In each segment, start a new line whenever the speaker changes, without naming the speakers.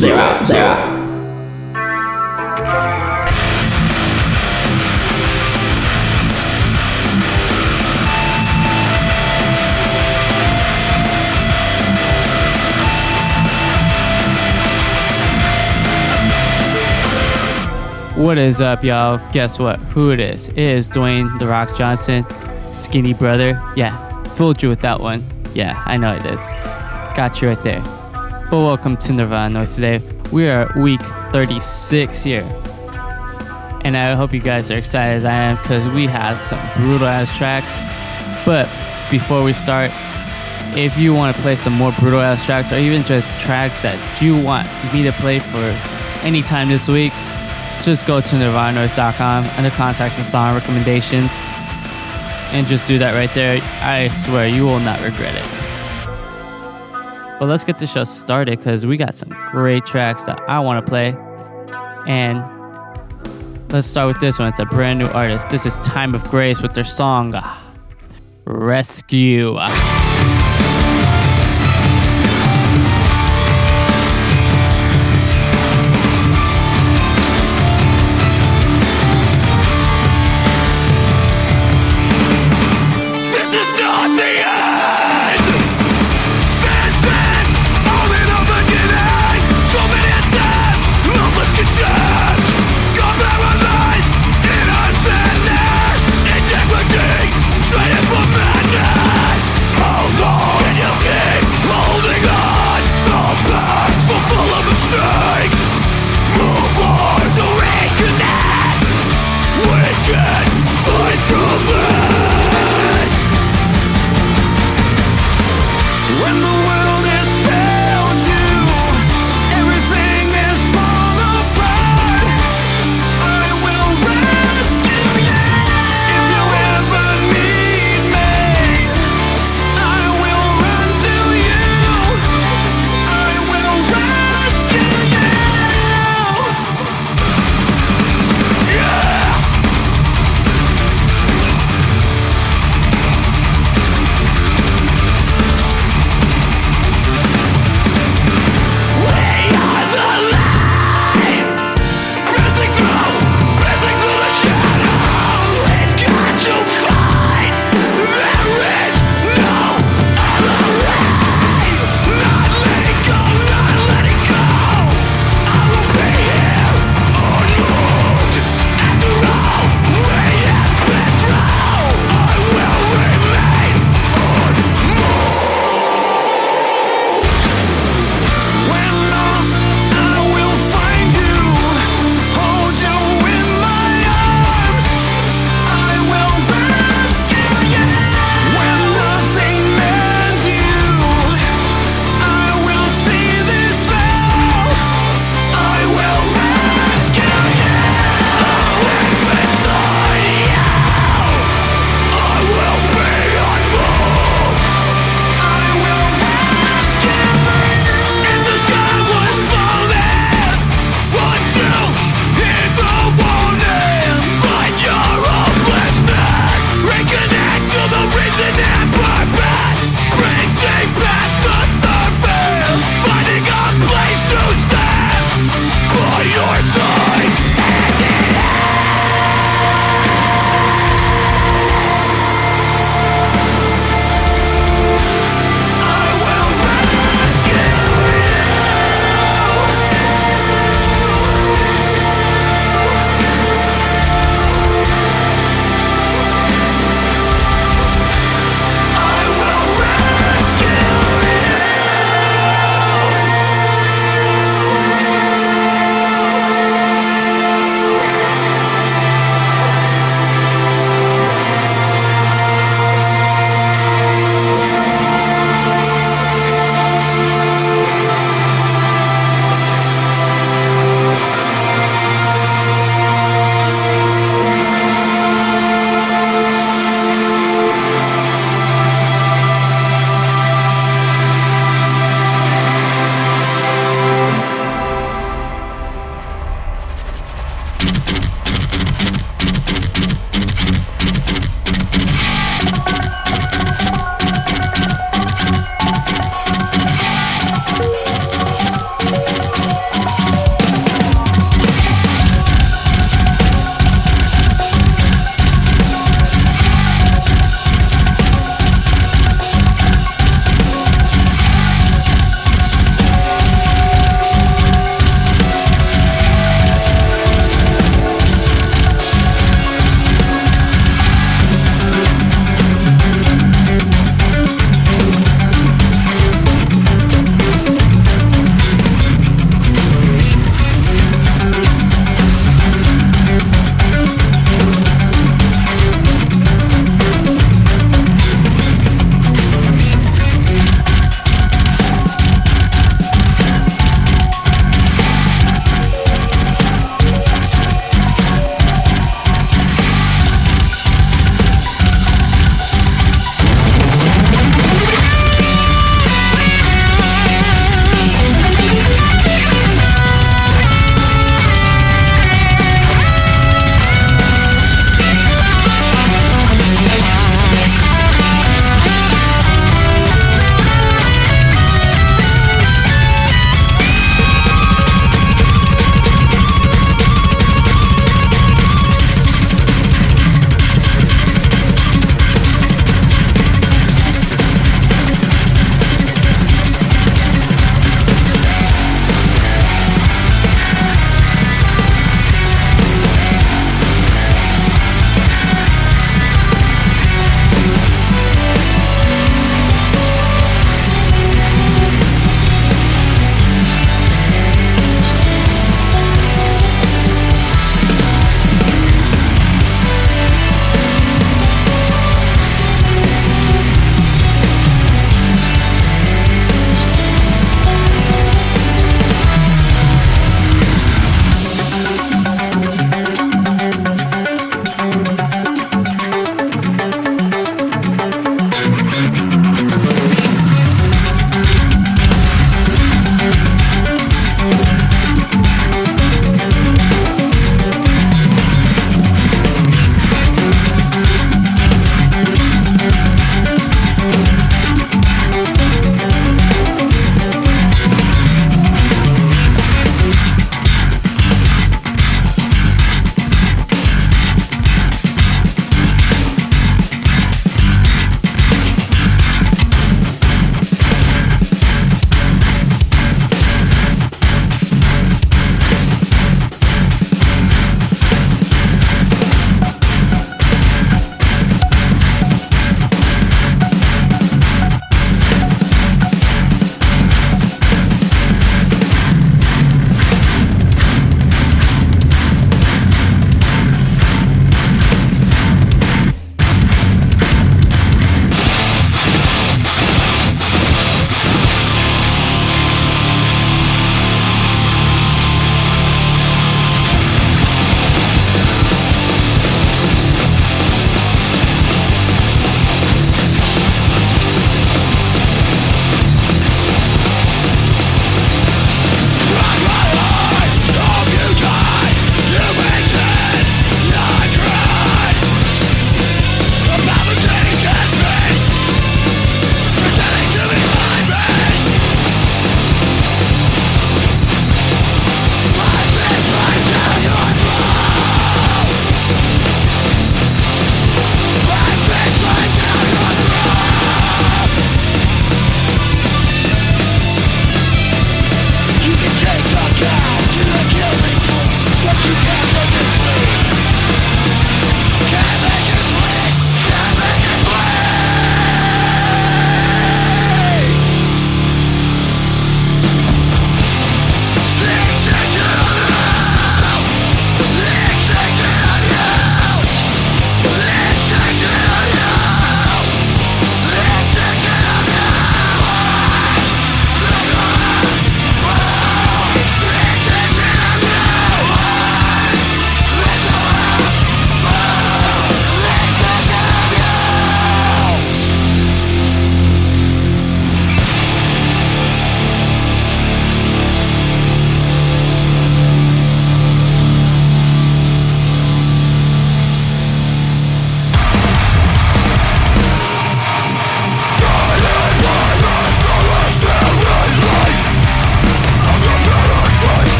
zero, zero.
What is up, y'all? Guess what? Who it is? It is Dwayne The Rock Johnson, skinny brother. Yeah, fooled you with that one. Yeah, I know I did. Got you right there. But welcome to Nirvana Noise today. We are week 36 here. And I hope you guys are excited as I am because we have some brutal ass tracks. But before we start, if you want to play some more brutal ass tracks or even just tracks that you want me to play for any time this week, just go to nirvananoise.com under contacts and song recommendations and just do that right there. I swear you will not regret it. But let's get the show started because we got some great tracks that I want to play. And let's start with this one. It's a brand new artist. This is Time of Grace with their song Rescue.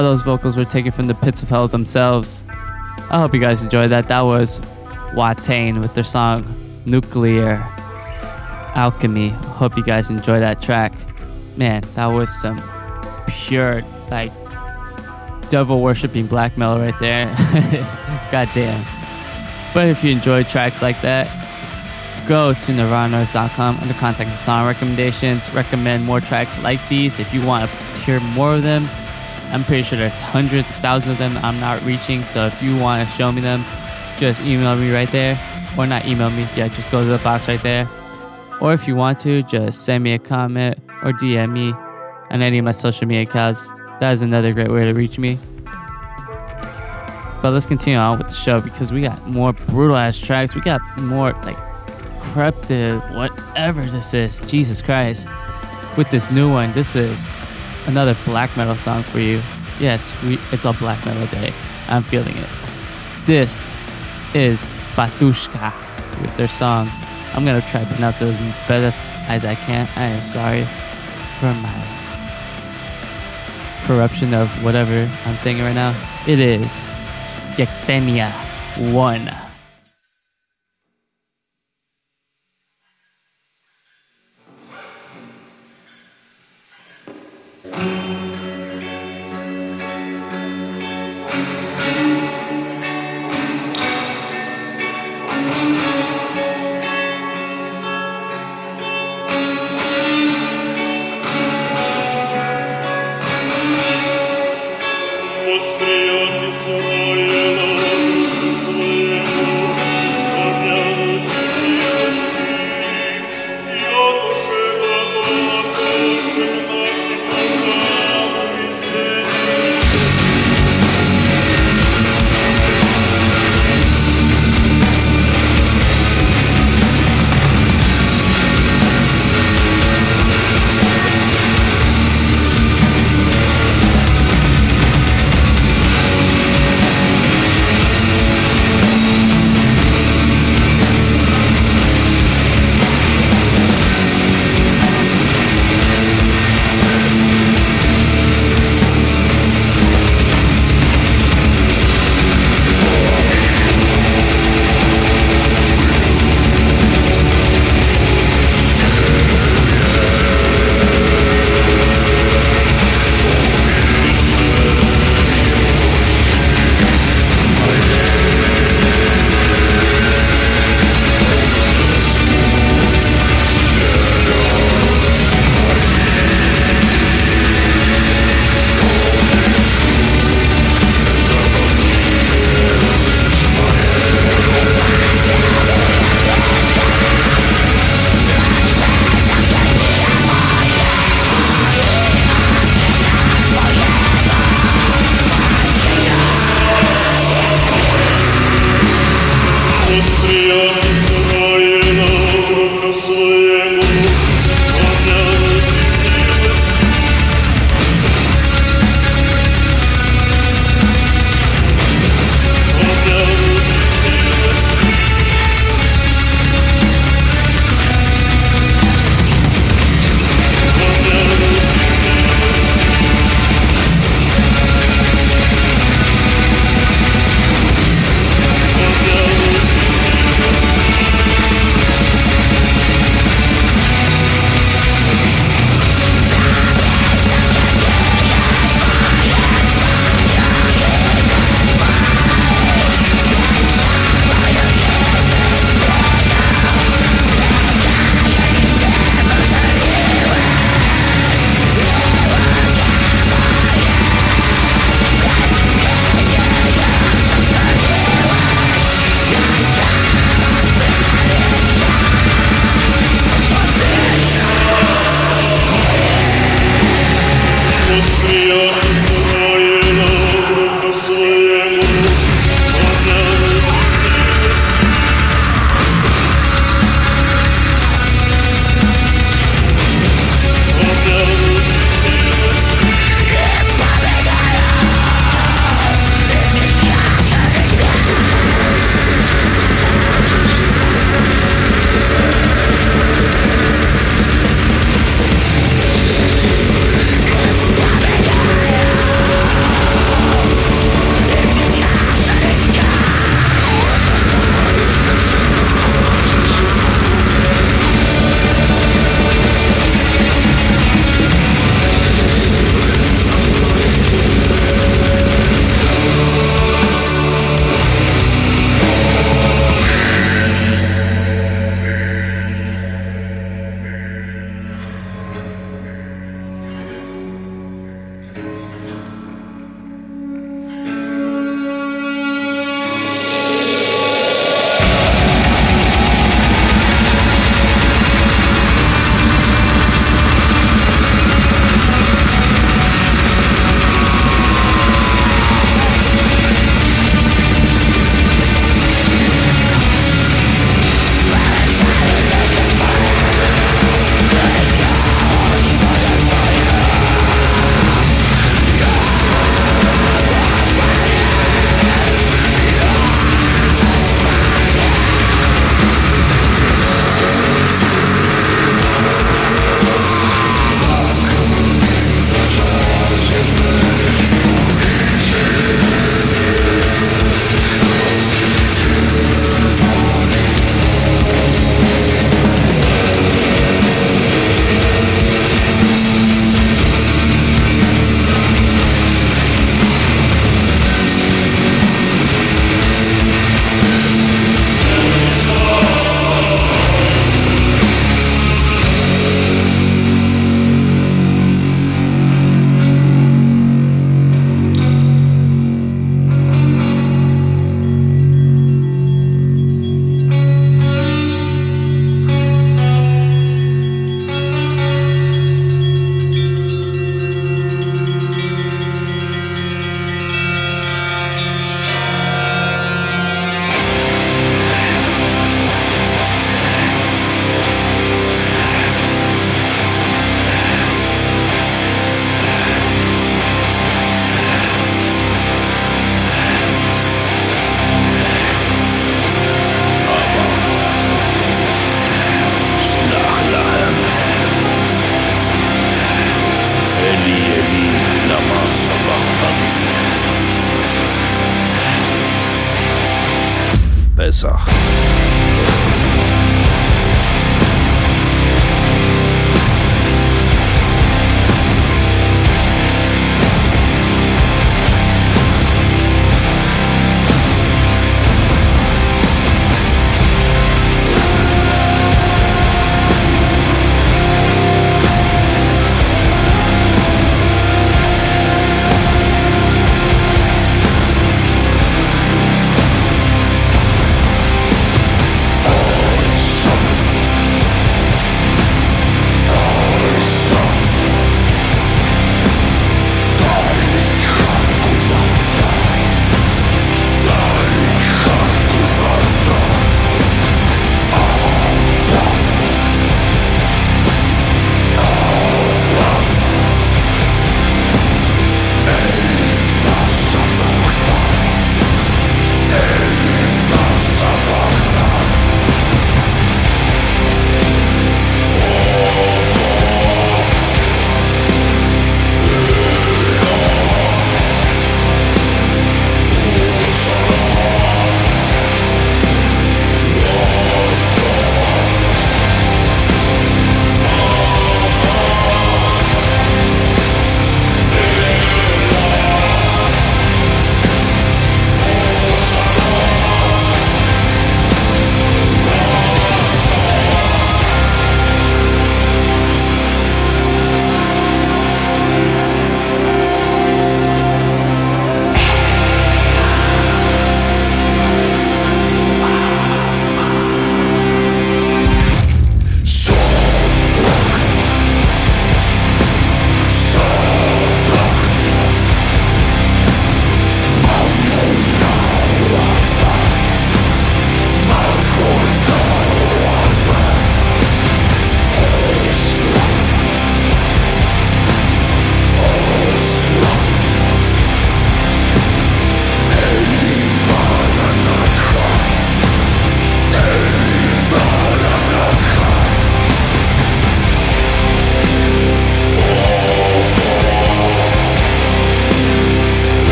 Wow, those vocals were taken from the pits of hell themselves. I hope you guys enjoyed that. That was Watain with their song Nuclear Alchemy. Hope you guys enjoyed that track. Man, that was some pure, like, devil worshipping black metal right there. God damn. But if you enjoy tracks like that, go to nirvananoise.com under contact and song recommendations. Recommend more tracks like these if you want to hear more of them. I'm pretty sure there's hundreds of thousands of them I'm not reaching. So if you want to show me them, just email me right there. Or not email me, yeah, just go to the box right there. Or if you want to, just send me a comment or DM me on any of my social media accounts. That is another great way to reach me. But let's continue on with the show because we got more brutal ass tracks. We got more like decrepit, whatever this is. Jesus Christ. With this new one, this is another black metal song for you. Yes, we, it's a black metal day. I'm feeling it. This is Batushka with their song. I'm gonna try to pronounce it as best as I can. I am sorry for my corruption of whatever I'm saying right now. It is Yekteniya 1.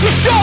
To show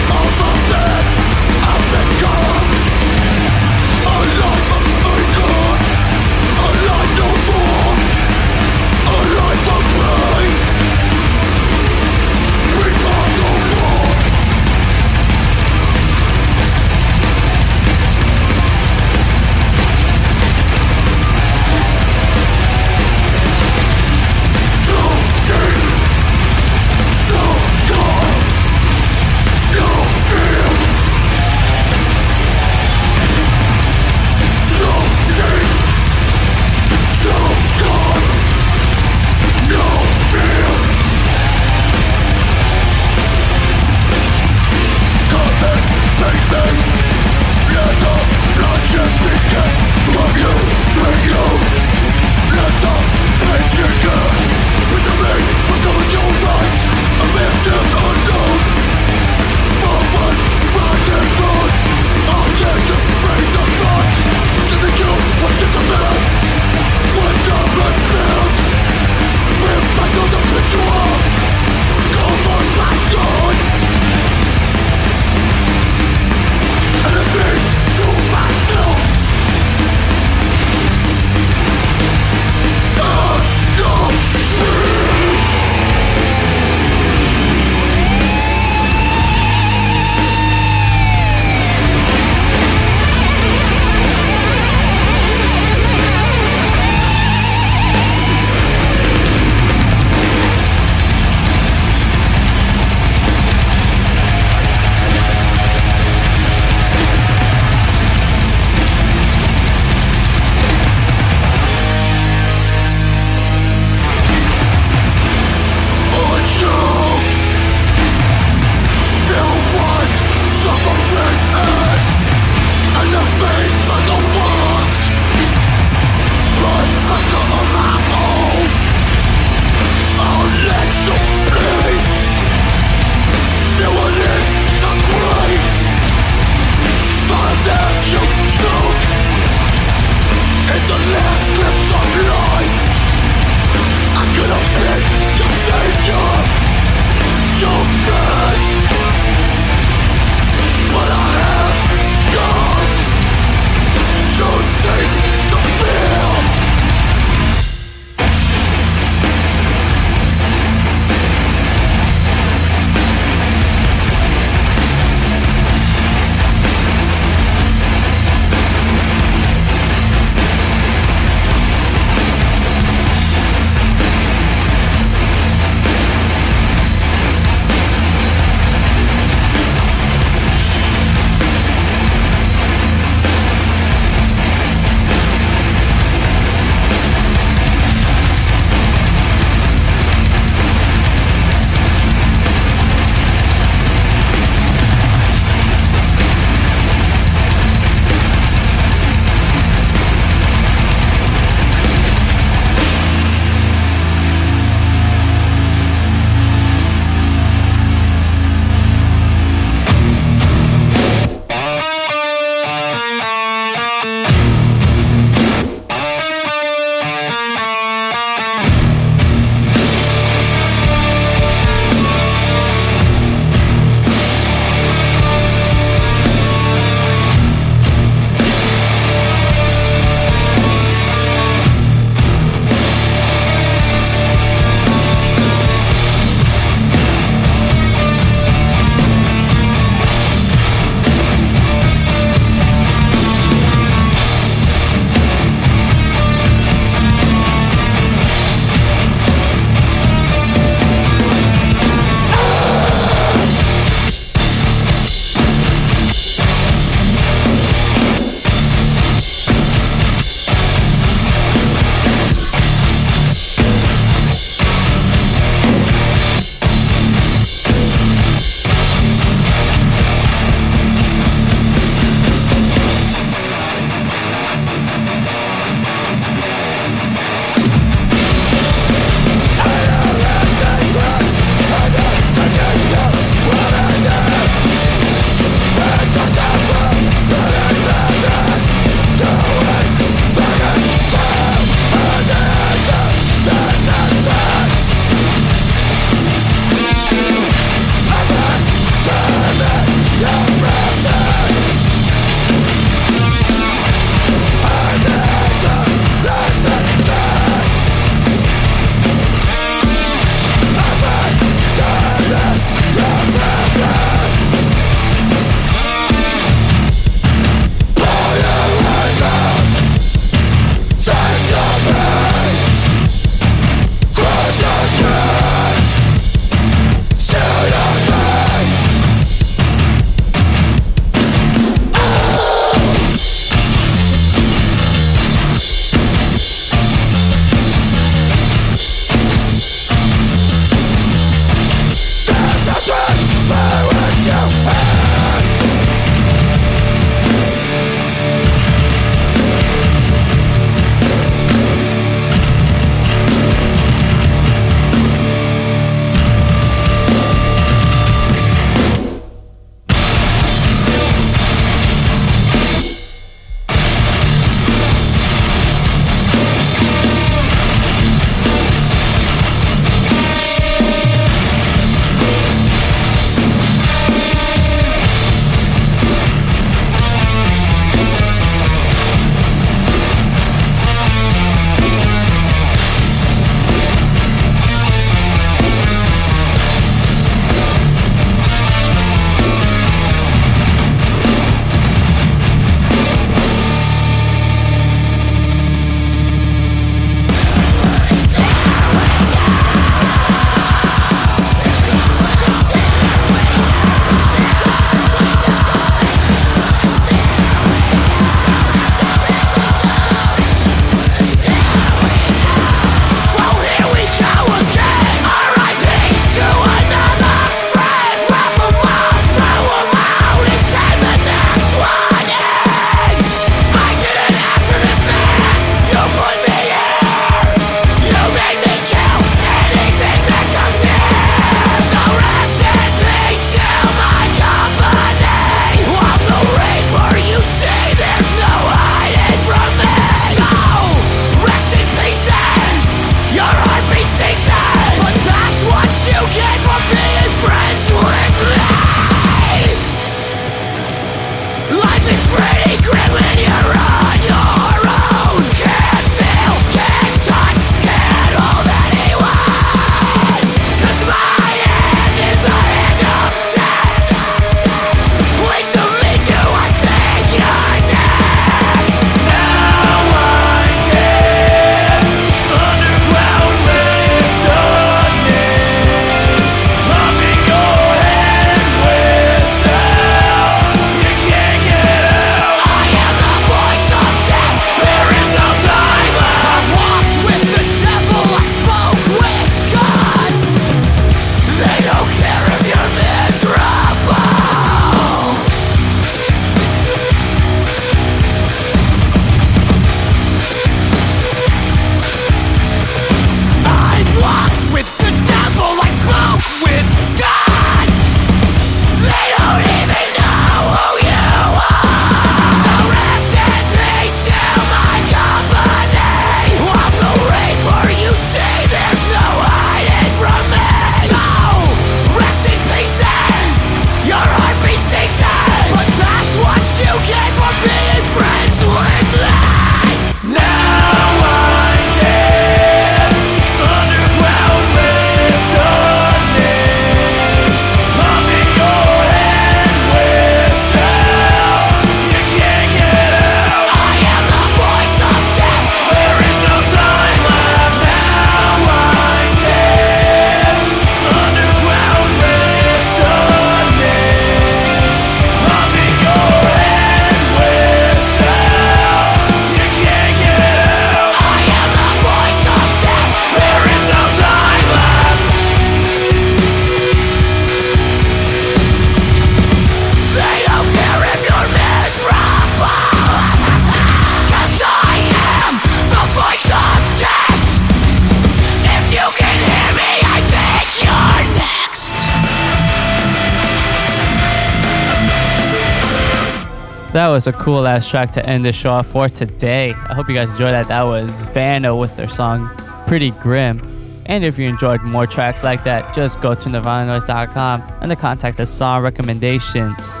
That was a cool ass track to end the show off for today. I hope you guys enjoyed that. That was Vanna with their song Pretty Grim. And if you enjoyed more tracks like that, just go to nirvananoise.com and the contact us song recommendations.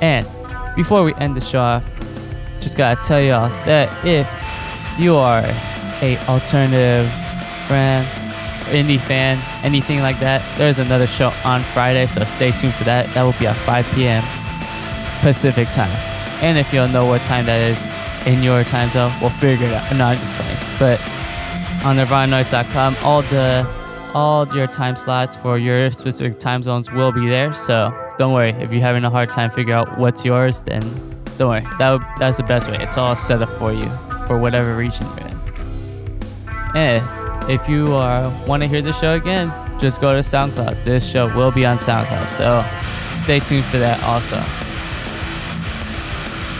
And before we end the show off, just gotta tell y'all that if you are a alternative friend, indie fan, anything like that, there's another show on Friday, so stay tuned for that. That will be at 5 p.m. Pacific time. And if you don't know what time that is in your time zone, we'll figure it out. No, I'm just playing. But on nirvananoise.com, all the all your time slots for your specific time zones will be there. So don't worry if you're having a hard time figuring out what's yours, then don't worry. That that's the best way. It's all set up for you for whatever region you're in. And if you uh, want to hear the show again, just go to SoundCloud. This show will be on SoundCloud, so stay tuned for that also.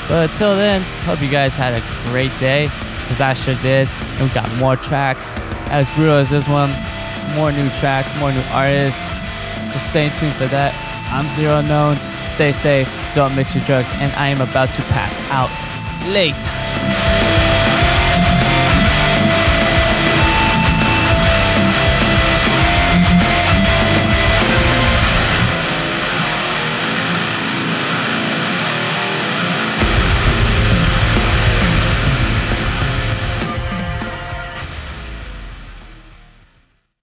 But until then, hope you guys had a great day, because I sure did. And we got more tracks, as brutal as this one, more new tracks, more new artists. So stay tuned for that. I'm Zero Knowns. Stay safe, don't mix your drugs, and I am about to pass out late.